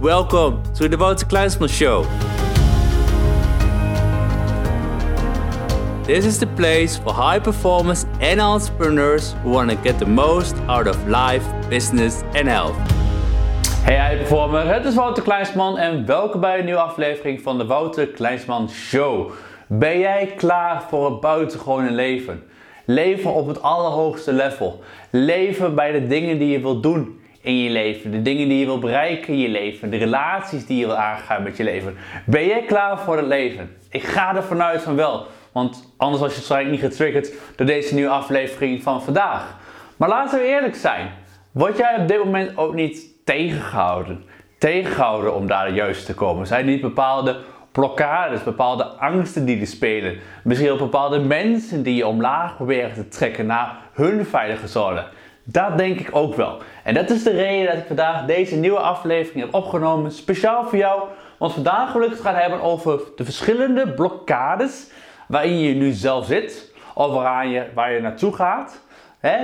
Welcome to the Wouter Kleinsman Show. This is the place for high performers and entrepreneurs who want to get the most out of life, business and health. Hey high performer, het is Wouter Kleinsman en welkom bij een nieuwe aflevering van de Wouter Kleinsman Show. Ben jij klaar voor een buitengewone leven? Leven op het allerhoogste level. Leven bij de dingen die je wilt doen in je leven. De dingen die je wil bereiken in je leven. De relaties die je wil aangaan met je leven. Ben jij klaar voor het leven? Ik ga er vanuit van wel. Want anders was je waarschijnlijk niet getriggerd door deze nieuwe aflevering van vandaag. Maar laten we eerlijk zijn. Word jij op dit moment ook niet tegengehouden? Tegengehouden om daar juist te komen? Zijn niet bepaalde blokkades, bepaalde angsten die er spelen? Misschien ook bepaalde mensen die je omlaag proberen te trekken naar hun veilige zone? Dat denk ik ook wel. En dat is de reden dat ik vandaag deze nieuwe aflevering heb opgenomen, speciaal voor jou. Want vandaag wil ik het gaan hebben over de verschillende blokkades waarin je nu zelf zit, of je, waar je naartoe gaat.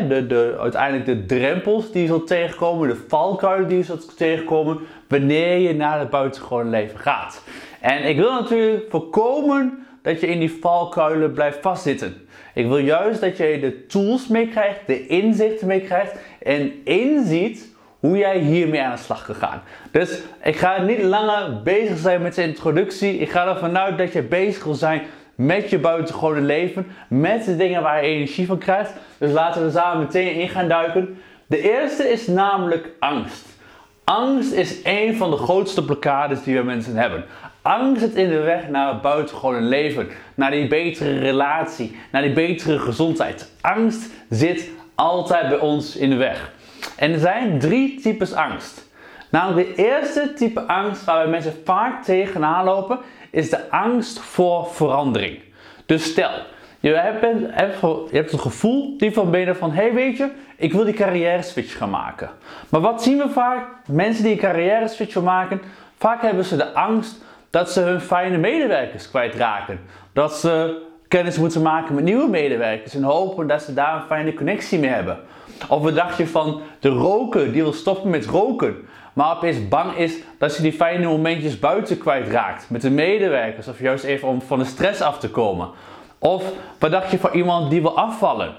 De, de, uiteindelijk de drempels die je zult tegenkomen, de valkuilen die je zult tegenkomen wanneer je naar het buitengewone leven gaat. En ik wil natuurlijk voorkomen dat je in die valkuilen blijft vastzitten. Ik wil juist dat je de tools meekrijgt, de inzichten meekrijgt en inziet hoe jij hiermee aan de slag kan gaan. Dus ik ga niet langer bezig zijn met de introductie. Ik ga ervan uit dat je bezig wil zijn met je buitengewone leven, met de dingen waar je energie van krijgt. Dus laten we samen meteen in gaan duiken. De eerste is namelijk angst. Angst is een van de grootste blokkades die we mensen hebben. Angst zit in de weg naar het buitengewone leven, naar die betere relatie, naar die betere gezondheid. Angst zit altijd bij ons in de weg. En er zijn drie types angst. Namelijk de eerste type angst waar mensen vaak tegenaan lopen, is de angst voor verandering. Dus stel, je hebt, je hebt het gevoel die van binnen van, hey weet je, ik wil die carrière switch gaan maken. Maar wat zien we vaak? Mensen die een carrière switch gaan maken, vaak hebben ze de angst dat ze hun fijne medewerkers kwijtraken. Dat ze kennis moeten maken met nieuwe medewerkers en hopen dat ze daar een fijne connectie mee hebben. Of een dagje van de roker die wil stoppen met roken, maar opeens bang is dat ze die fijne momentjes buiten kwijtraakt met de medewerkers of juist even om van de stress af te komen. Of wat dacht je van iemand die wil afvallen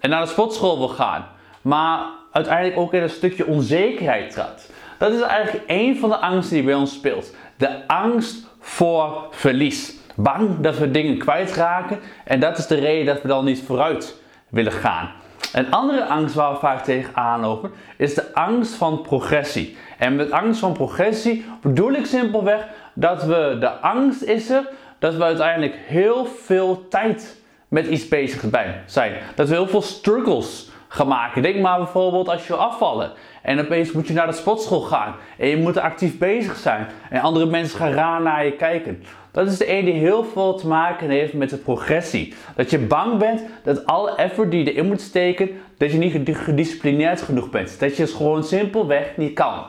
en naar de sportschool wil gaan, maar uiteindelijk ook in een stukje onzekerheid trad. Dat is eigenlijk een van de angsten die bij ons speelt. De angst voor verlies. Bang dat we dingen kwijtraken en dat is de reden dat we dan niet vooruit willen gaan. Een andere angst waar we vaak tegenaan lopen is de angst van progressie. En met angst van progressie bedoel ik simpelweg dat we de angst is er dat we uiteindelijk heel veel tijd met iets bezig zijn. Dat we heel veel struggles gaan maken. Denk maar bijvoorbeeld als je wil afvallen. En opeens moet je naar de sportschool gaan. En je moet actief bezig zijn. En andere mensen gaan raar naar je kijken. Dat is de een die heel veel te maken heeft met de progressie. Dat je bang bent dat alle effort die je erin moet steken, dat je niet gedisciplineerd genoeg bent. Dat je het gewoon simpelweg niet kan.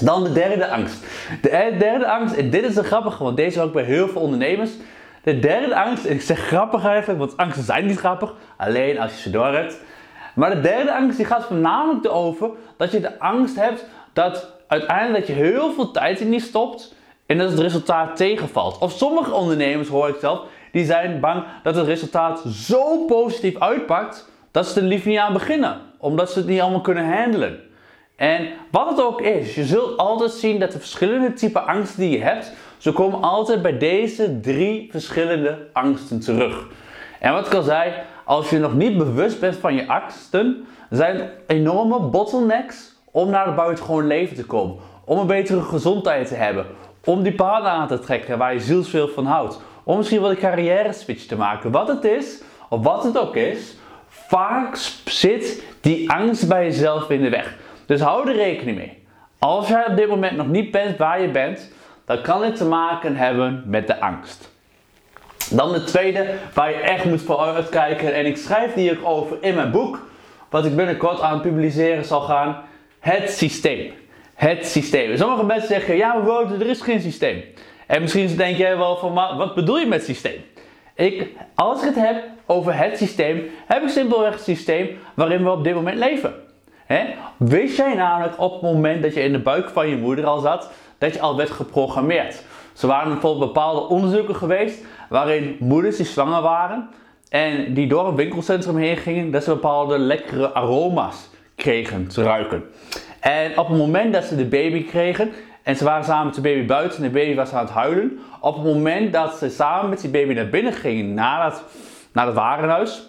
Dan de derde angst. De derde angst, en dit is de grappige, want deze ook bij heel veel ondernemers. De derde angst, en ik zeg grappig eigenlijk, want angsten zijn niet grappig, alleen als je ze door hebt. Maar de derde angst die gaat voornamelijk erover dat je de angst hebt dat uiteindelijk dat je heel veel tijd in die stopt en dat het resultaat tegenvalt. Of sommige ondernemers hoor ik zelf, die zijn bang dat het resultaat zo positief uitpakt dat ze er liever niet aan beginnen, omdat ze het niet allemaal kunnen handelen. En wat het ook is, je zult altijd zien dat de verschillende type angsten die je hebt, ze komen altijd bij deze drie verschillende angsten terug. En wat ik al zei, als je nog niet bewust bent van je angsten, zijn enorme bottlenecks om naar het buitengewoon leven te komen. Om een betere gezondheid te hebben. Om die paden aan te trekken waar je zielsveel van houdt. Om misschien wel een carrière switch te maken. Wat het is, of wat het ook is, vaak zit die angst bij jezelf in de weg. Dus hou er rekening mee. Als jij op dit moment nog niet bent waar je bent, dan kan het te maken hebben met de angst. Dan de tweede waar je echt moet voor uitkijken en ik schrijf die ook over in mijn boek, wat ik binnenkort aan het publiceren zal gaan, het systeem. Het systeem. Sommige mensen zeggen, ja maar er is geen systeem. En misschien denk jij wel van, wat bedoel je met systeem? Ik, als ik het heb over het systeem, heb ik simpelweg het systeem waarin we op dit moment leven. Hè? Wist jij namelijk op het moment dat je in de buik van je moeder al zat, dat je al werd geprogrammeerd? Zo waren bijvoorbeeld bepaalde onderzoeken geweest waarin moeders die zwanger waren en die door een winkelcentrum heen gingen, dat ze bepaalde lekkere aroma's kregen te ruiken. En op het moment dat ze de baby kregen, en ze waren samen met de baby buiten en de baby was aan het huilen, op het moment dat ze samen met die baby naar binnen gingen, naar het, naar het warenhuis,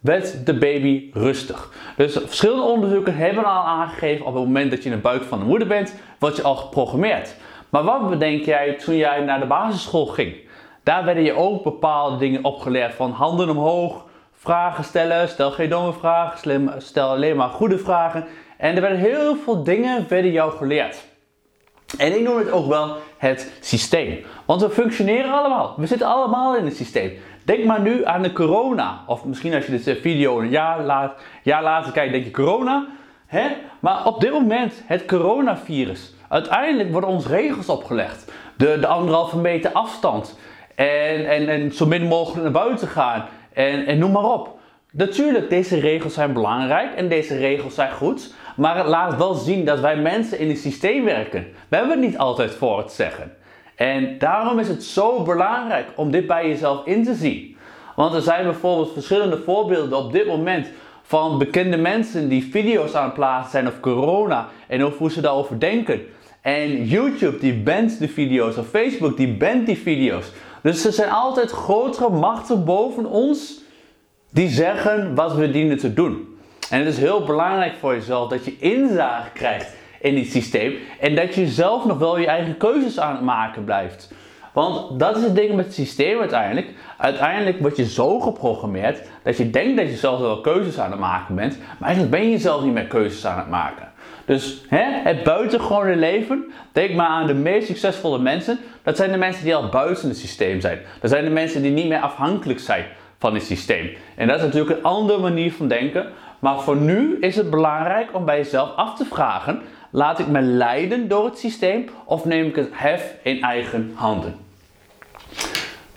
werd de baby rustig. Dus verschillende onderzoeken hebben al aangegeven op het moment dat je in de buik van de moeder bent, word je al geprogrammeerd. Maar wat bedenk jij toen jij naar de basisschool ging? Daar werden je ook bepaalde dingen opgeleerd van handen omhoog, vragen stellen, stel geen domme vragen, stel alleen maar goede vragen. En er werden heel veel dingen werden jou geleerd. En ik noem het ook wel het systeem. Want we functioneren allemaal. We zitten allemaal in het systeem. Denk maar nu aan de corona. Of misschien als je deze video een jaar, laat, jaar later kijkt, denk je corona. Hè? Maar op dit moment, het coronavirus. Uiteindelijk worden ons regels opgelegd. De, de anderhalve meter afstand. En, en, en zo min mogelijk naar buiten gaan. En, en noem maar op. Natuurlijk, deze regels zijn belangrijk en deze regels zijn goed. Maar het laat wel zien dat wij mensen in het systeem werken. We hebben het niet altijd voor het zeggen. En daarom is het zo belangrijk om dit bij jezelf in te zien. Want er zijn bijvoorbeeld verschillende voorbeelden op dit moment van bekende mensen die video's aan het plaatsen zijn over corona en over hoe ze daarover denken. En YouTube die bent de video's, of Facebook die bent die video's. Dus er zijn altijd grotere machten boven ons die zeggen wat we dienen te doen. En het is heel belangrijk voor jezelf dat je inzage krijgt in dit systeem en dat je zelf nog wel je eigen keuzes aan het maken blijft. Want dat is het ding met het systeem uiteindelijk. Uiteindelijk word je zo geprogrammeerd dat je denkt dat je zelf wel keuzes aan het maken bent, maar eigenlijk ben je zelf niet meer keuzes aan het maken. Dus hè, het buitengewone leven, denk maar aan de meest succesvolle mensen. Dat zijn de mensen die al buiten het systeem zijn. Dat zijn de mensen die niet meer afhankelijk zijn van het systeem. En dat is natuurlijk een andere manier van denken. Maar voor nu is het belangrijk om bij jezelf af te vragen: laat ik me leiden door het systeem of neem ik het hef in eigen handen?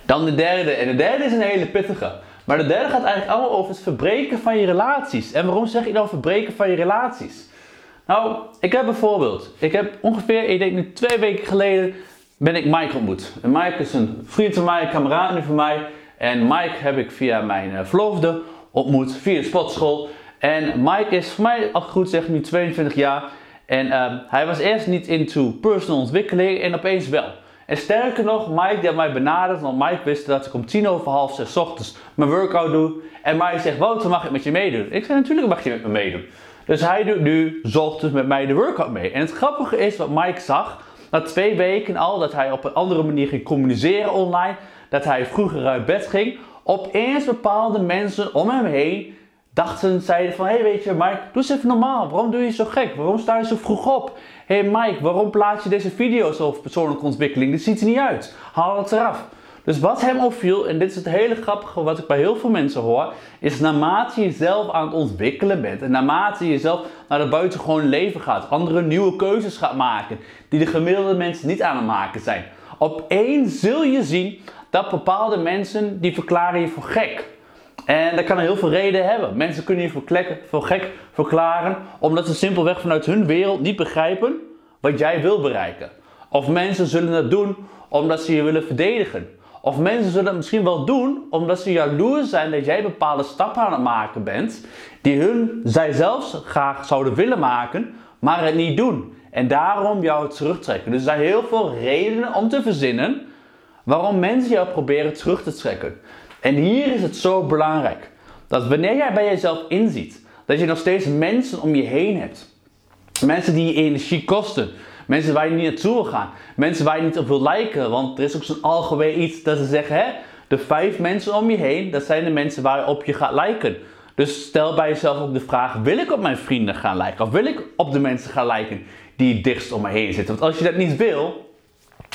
Dan de derde. En de derde is een hele pittige. Maar de derde gaat eigenlijk allemaal over het verbreken van je relaties. En waarom zeg ik dan verbreken van je relaties? Nou, ik heb een voorbeeld. Ik heb ongeveer, ik denk nu twee weken geleden, ben ik Mike ontmoet. En Mike is een vriend van mij, een kameraad van mij. En Mike heb ik via mijn uh, verloofde ontmoet, via de sportschool. En Mike is voor mij, al goed zeg, nu 22 jaar. En uh, hij was eerst niet into personal ontwikkeling en opeens wel. En sterker nog, Mike die had mij benaderd, want Mike wist dat ik om tien over half zes ochtends mijn workout doe. En Mike zegt, Wouter, mag ik met je meedoen? Ik zei, natuurlijk mag je met me meedoen. Dus hij doet nu ochtends met mij de workout mee. En het grappige is wat Mike zag, na twee weken al, dat hij op een andere manier ging communiceren online, dat hij vroeger uit bed ging, opeens bepaalde mensen om hem heen dachten, zeiden van, hé hey, weet je Mike, doe eens even normaal. Waarom doe je zo gek? Waarom sta je zo vroeg op? Hé hey Mike, waarom plaats je deze video's over persoonlijke ontwikkeling? Dit ziet er niet uit. Haal het eraf. Dus wat hem opviel, en dit is het hele grappige wat ik bij heel veel mensen hoor, is naarmate je zelf aan het ontwikkelen bent en naarmate je zelf naar het buitengewoon leven gaat, andere nieuwe keuzes gaat maken, die de gemiddelde mensen niet aan het maken zijn. Opeens zul je zien dat bepaalde mensen die verklaren je voor gek. En dat kan heel veel redenen hebben. Mensen kunnen je voor, gek verklaren omdat ze simpelweg vanuit hun wereld niet begrijpen wat jij wil bereiken. Of mensen zullen dat doen omdat ze je willen verdedigen. Of mensen zullen het misschien wel doen omdat ze jaloers zijn dat jij bepaalde stappen aan het maken bent die hun, zij zelfs graag zouden willen maken, maar het niet doen. En daarom jou terugtrekken. Dus er zijn heel veel redenen om te verzinnen waarom mensen jou proberen terug te trekken. En hier is het zo belangrijk dat wanneer jij bij jezelf inziet dat je nog steeds mensen om je heen hebt, mensen die je energie kosten, mensen waar je niet naartoe wil gaan, mensen waar je niet op wil lijken, want er is ook zo'n algemeen iets dat ze zeggen, hè, de vijf mensen om je heen, dat zijn de mensen waar je gaat lijken. Dus stel bij jezelf ook de vraag: wil ik op mijn vrienden gaan lijken? Of wil ik op de mensen gaan lijken die het dichtst om me heen zitten? Want als je dat niet wil,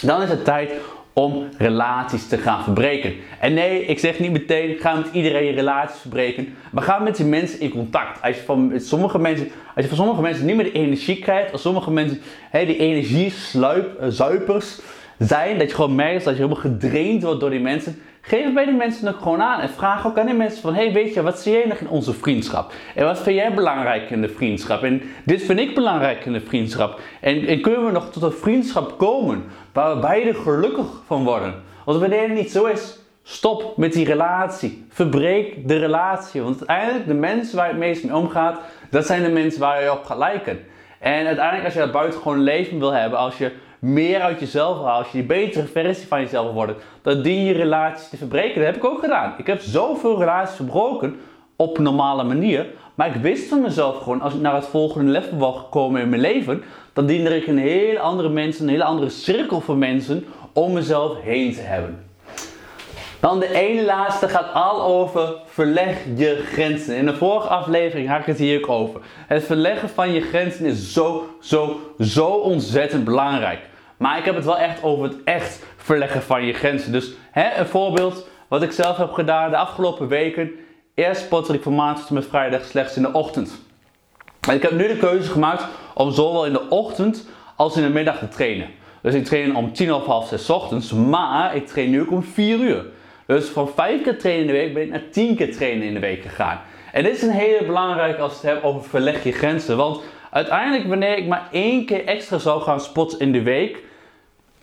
dan is het tijd om relaties te gaan verbreken. En nee, ik zeg niet meteen, ga met iedereen relaties verbreken. Maar ga met die mensen in contact. Als je van sommige mensen, als je van sommige mensen niet meer de energie krijgt, als sommige mensen die energiezuipers zijn, dat je gewoon merkt dat je helemaal gedraind wordt door die mensen, geef bij die mensen ook gewoon aan. En vraag ook aan die mensen van, hey weet je, wat zie jij nog in onze vriendschap? En wat vind jij belangrijk in de vriendschap? En dit vind ik belangrijk in de vriendschap. En, en kunnen we nog tot een vriendschap komen waar we beide gelukkig van worden? Want wanneer het niet zo is, stop met die relatie. Verbreek de relatie. Want uiteindelijk, de mensen waar het meest mee omgaat, dat zijn de mensen waar je op gaat lijken. En uiteindelijk, als je dat buitengewoon leven wil hebben, als je meer uit jezelf haalt, als je die betere versie van jezelf worden, dan dien je relaties te verbreken. Dat heb ik ook gedaan. Ik heb zoveel relaties verbroken op een normale manier. Maar ik wist van mezelf gewoon, als ik naar het volgende level wil komen in mijn leven, dan diende ik een hele andere mensen, een hele andere cirkel van mensen om mezelf heen te hebben. Dan de ene laatste gaat al over verleg je grenzen. In de vorige aflevering had ik het hier ook over. Het verleggen van je grenzen is zo, zo, zo ontzettend belangrijk. Maar ik heb het wel echt over het echt verleggen van je grenzen. Dus hè, een voorbeeld wat ik zelf heb gedaan de afgelopen weken. Eerst sportte ik van maandag tot met vrijdag slechts in de ochtend. En ik heb nu de keuze gemaakt om zowel in de ochtend als in de middag te trainen. Dus ik train om tien of half zes ochtends, maar ik train nu ook om 4 uur. Dus van 5 keer trainen in de week ben ik naar 10 keer trainen in de week gegaan. En dit is een hele belangrijke als het hebt over verleg je grenzen. Want uiteindelijk wanneer ik maar één keer extra zou gaan spotten in de week,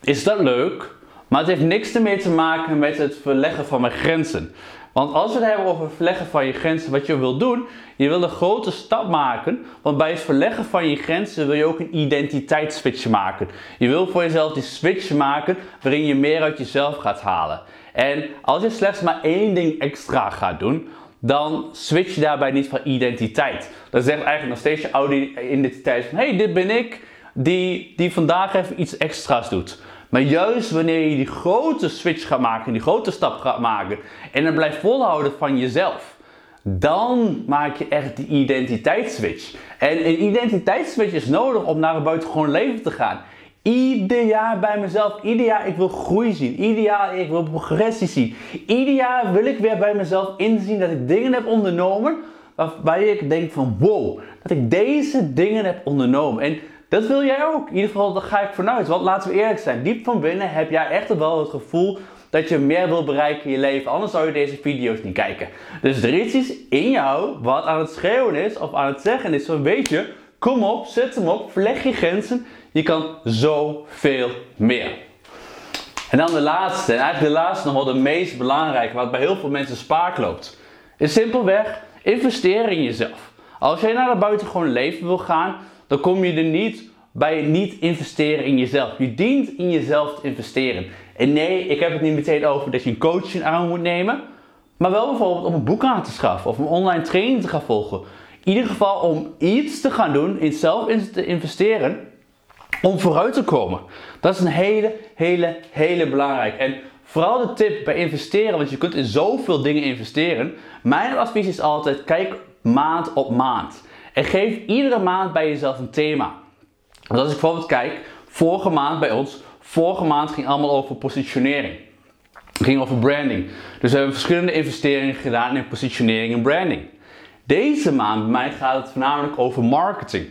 is dat leuk. Maar het heeft niks ermee te maken met het verleggen van mijn grenzen. Want als we het hebben over het verleggen van je grenzen, wat je wil doen, je wil een grote stap maken. Want bij het verleggen van je grenzen wil je ook een identiteitsswitch maken. Je wil voor jezelf die switch maken waarin je meer uit jezelf gaat halen. En als je slechts maar één ding extra gaat doen, dan switch je daarbij niet van identiteit. Dan zegt eigenlijk nog steeds je oude identiteit van, hey, dit ben ik, die, die vandaag even iets extra's doet. Maar juist wanneer je die grote switch gaat maken, die grote stap gaat maken en dan blijft volhouden van jezelf, dan maak je echt die identiteitsswitch. En een identiteitsswitch is nodig om naar een buitengewoon leven te gaan. Ieder jaar bij mezelf, ieder jaar ik wil groei zien, ieder jaar ik wil progressie zien. Ieder jaar wil ik weer bij mezelf inzien dat ik dingen heb ondernomen waarbij ik denk van wow, dat ik deze dingen heb ondernomen. En dat wil jij ook. In ieder geval, daar ga ik vanuit. Want laten we eerlijk zijn, diep van binnen heb jij echt wel het gevoel dat je meer wil bereiken in je leven. Anders zou je deze video's niet kijken. Dus er is iets in jou wat aan het schreeuwen is of aan het zeggen is van weet je, kom op, zet hem op, verleg je grenzen. Je kan zoveel meer. En dan de laatste, en eigenlijk de laatste nog wel de meest belangrijke, wat bij heel veel mensen spaak loopt. Is simpelweg investeren in jezelf. Als jij naar het buitengewoon leven wil gaan, dan kom je er niet bij niet investeren in jezelf. Je dient in jezelf te investeren. En nee, ik heb het niet meteen over dat je een coaching aan moet nemen, maar wel bijvoorbeeld om een boek aan te schaffen of een online training te gaan volgen. In ieder geval om iets te gaan doen, in zelf te investeren, om vooruit te komen. Dat is een hele, hele, hele belangrijk. En vooral de tip bij investeren, want je kunt in zoveel dingen investeren. Mijn advies is altijd: kijk maand op maand. En geef iedere maand bij jezelf een thema. Dus als ik bijvoorbeeld kijk, vorige maand bij ons, vorige maand ging allemaal over positionering. Het ging over branding. Dus we hebben verschillende investeringen gedaan in positionering en branding. Deze maand bij mij gaat het voornamelijk over marketing.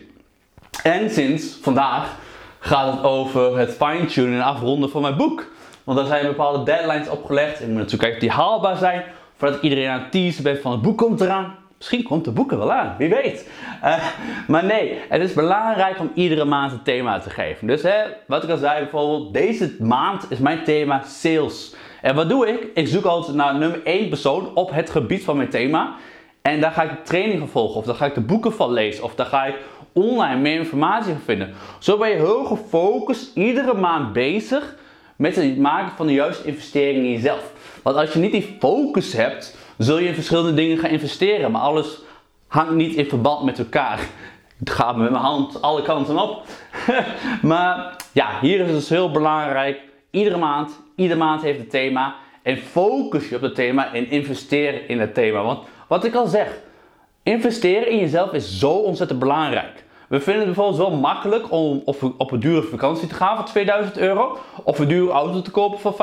En sinds vandaag gaat het over het fine-tunen en afronden van mijn boek. Want daar zijn bepaalde deadlines opgelegd. En moet natuurlijk kijken of die haalbaar zijn. Voordat iedereen aan het teasen bent van het boek komt eraan. Misschien komt de boeken wel aan, wie weet. Uh, maar nee, het is belangrijk om iedere maand een thema te geven. Dus hè, wat ik al zei, bijvoorbeeld deze maand is mijn thema sales. En wat doe ik? Ik zoek altijd naar nummer 1 persoon op het gebied van mijn thema. En daar ga ik trainingen volgen, of daar ga ik de boeken van lezen, of daar ga ik online meer informatie van vinden. Zo ben je heel gefocust iedere maand bezig met het maken van de juiste investering in jezelf. Want als je niet die focus hebt, zul je in verschillende dingen gaan investeren. Maar alles hangt niet in verband met elkaar. Het gaat met mijn hand alle kanten op. maar ja, hier is het dus heel belangrijk. Iedere maand, iedere maand heeft een thema. En focus je op het thema en investeer in het thema. Want wat ik al zeg, investeren in jezelf is zo ontzettend belangrijk. We vinden het bijvoorbeeld wel makkelijk om op, op een dure vakantie te gaan voor 2000 euro. Of een dure auto te kopen voor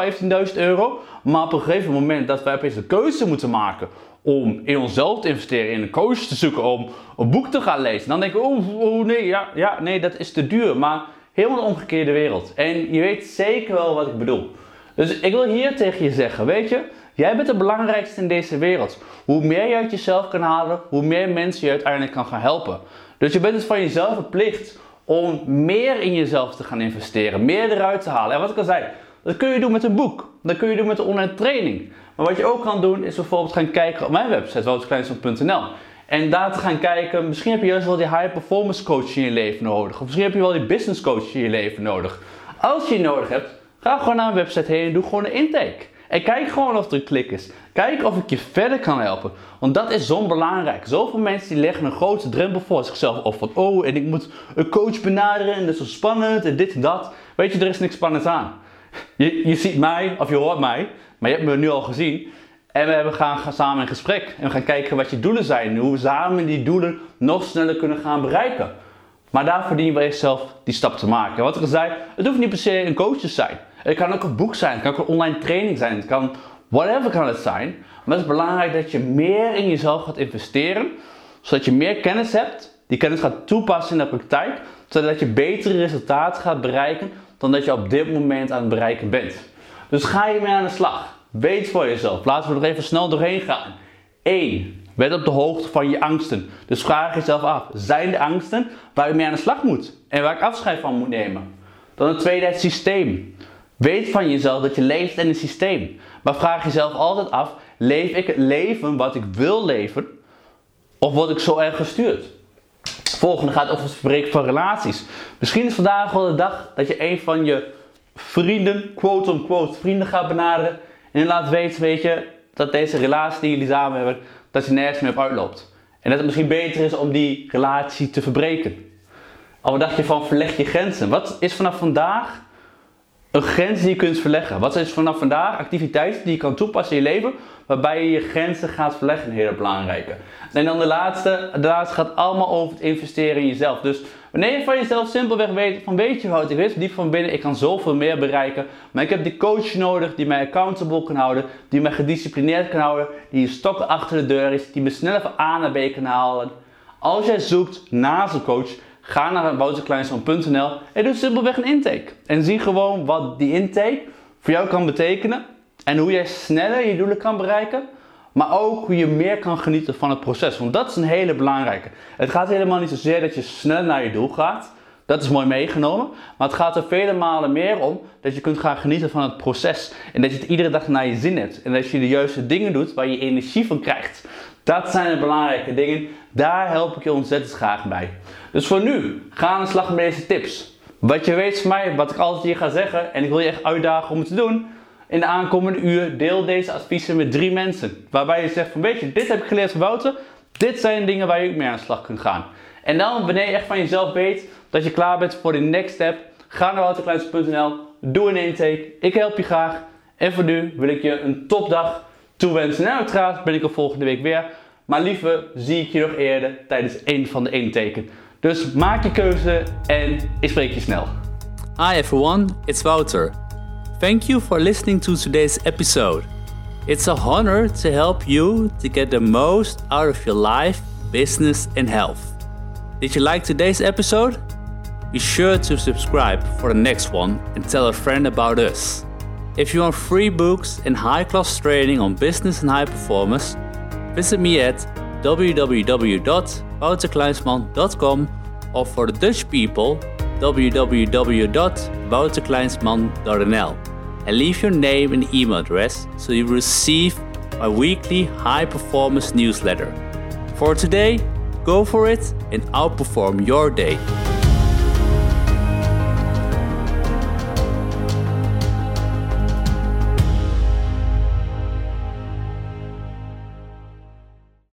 15.000 euro. Maar op een gegeven moment dat wij opeens de keuze moeten maken om in onszelf te investeren, in een coach te zoeken, om een boek te gaan lezen. Dan denken we, oh, oh nee, ja, ja, nee, dat is te duur. Maar helemaal de omgekeerde wereld. En je weet zeker wel wat ik bedoel. Dus ik wil hier tegen je zeggen, weet je, Jij bent het belangrijkste in deze wereld. Hoe meer je uit jezelf kan halen, hoe meer mensen je uiteindelijk kan gaan helpen. Dus je bent het van jezelf verplicht om meer in jezelf te gaan investeren, meer eruit te halen. En wat ik al zei, dat kun je doen met een boek, dat kun je doen met een online training. Maar wat je ook kan doen is bijvoorbeeld gaan kijken op mijn website, wouterkleinson.nl. En daar te gaan kijken, misschien heb je juist wel die high performance coach in je leven nodig. Of misschien heb je wel die business coach in je leven nodig. Als je die nodig hebt, ga gewoon naar mijn website heen en doe gewoon een intake. En kijk gewoon of er een klik is. Kijk of ik je verder kan helpen. Want dat is zo belangrijk. Zoveel mensen die leggen een grote drempel voor zichzelf op. Van oh, en ik moet een coach benaderen en dat is zo spannend en dit en dat. Weet je, er is niks spannends aan. Je, je ziet mij of je hoort mij, maar je hebt me nu al gezien. En we gaan, gaan samen in gesprek. En we gaan kijken wat je doelen zijn. En hoe we samen die doelen nog sneller kunnen gaan bereiken. Maar daarvoor dien je wel zelf die stap te maken. wat ik al zei, het hoeft niet per se een coach te zijn. Het kan ook een boek zijn, het kan ook een online training zijn, het kan whatever kan het zijn. Maar het is belangrijk dat je meer in jezelf gaat investeren, zodat je meer kennis hebt, die kennis gaat toepassen in de praktijk, zodat je betere resultaten gaat bereiken dan dat je op dit moment aan het bereiken bent. Dus ga je mee aan de slag. Weet voor jezelf. Laten we er even snel doorheen gaan. 1. Wet op de hoogte van je angsten. Dus vraag jezelf af: zijn de angsten waar je mee aan de slag moet en waar ik afscheid van moet nemen? Dan het tweede, het systeem. Weet van jezelf dat je leeft in een systeem. Maar vraag jezelf altijd af: leef ik het leven wat ik wil leven? Of word ik zo erg gestuurd? Volgende gaat over het verbreken van relaties. Misschien is vandaag wel de dag dat je een van je vrienden, quote unquote, vrienden gaat benaderen. En laat weten, weet je, dat deze relatie die jullie samen hebben, dat je nergens meer op uitloopt. En dat het misschien beter is om die relatie te verbreken. Al dacht je van verleg je grenzen? Wat is vanaf vandaag een grens die je kunt verleggen. Wat is vanaf vandaag activiteiten die je kan toepassen in je leven, waarbij je je grenzen gaat verleggen, een hele belangrijke. En dan de laatste, de laatste gaat allemaal over het investeren in jezelf. Dus wanneer je van jezelf simpelweg weet, van weet je wat ik weet, diep van binnen, ik kan zoveel meer bereiken, maar ik heb die coach nodig die mij accountable kan houden, die mij gedisciplineerd kan houden, die een stok achter de deur is, die me sneller van A naar B kan halen. Als jij zoekt naast een coach, Ga naar wouterkleinzoon.nl en doe simpelweg een intake. En zie gewoon wat die intake voor jou kan betekenen. En hoe jij sneller je doelen kan bereiken. Maar ook hoe je meer kan genieten van het proces. Want dat is een hele belangrijke. Het gaat helemaal niet zozeer dat je sneller naar je doel gaat. Dat is mooi meegenomen. Maar het gaat er vele malen meer om dat je kunt gaan genieten van het proces. En dat je het iedere dag naar je zin hebt. En dat je de juiste dingen doet waar je energie van krijgt. Dat zijn de belangrijke dingen. Daar help ik je ontzettend graag bij. Dus voor nu, ga aan de slag met deze tips. Wat je weet van mij, wat ik altijd hier ga zeggen, en ik wil je echt uitdagen om het te doen. In de aankomende uur deel deze adviezen met drie mensen. Waarbij je zegt van weet je, dit heb ik geleerd van Wouter. Dit zijn dingen waar je mee aan de slag kunt gaan. En dan, wanneer je echt van jezelf weet dat je klaar bent voor de next step, ga naar wouterkleins.nl, doe een intake. Ik help je graag. En voor nu wil ik je een topdag toewensen. En uiteraard ben ik er volgende week weer. Maar liever zie ik je nog eerder tijdens een van de inteken. Dus maak je keuze en ik spreek je snel. Hi everyone, it's Wouter. Thank you for listening to today's episode. It's a honor to help you to get the most out of your life, business, and health. Did you like today's episode? Be sure to subscribe for the next one and tell a friend about us. If you want free books and high class training on business and high performance, visit me at www.wouterkleinsman.com or for the Dutch people, www.wouterkleinsman.nl and leave your name and email address so you receive my weekly high performance newsletter. For today, go for it and outperform your day.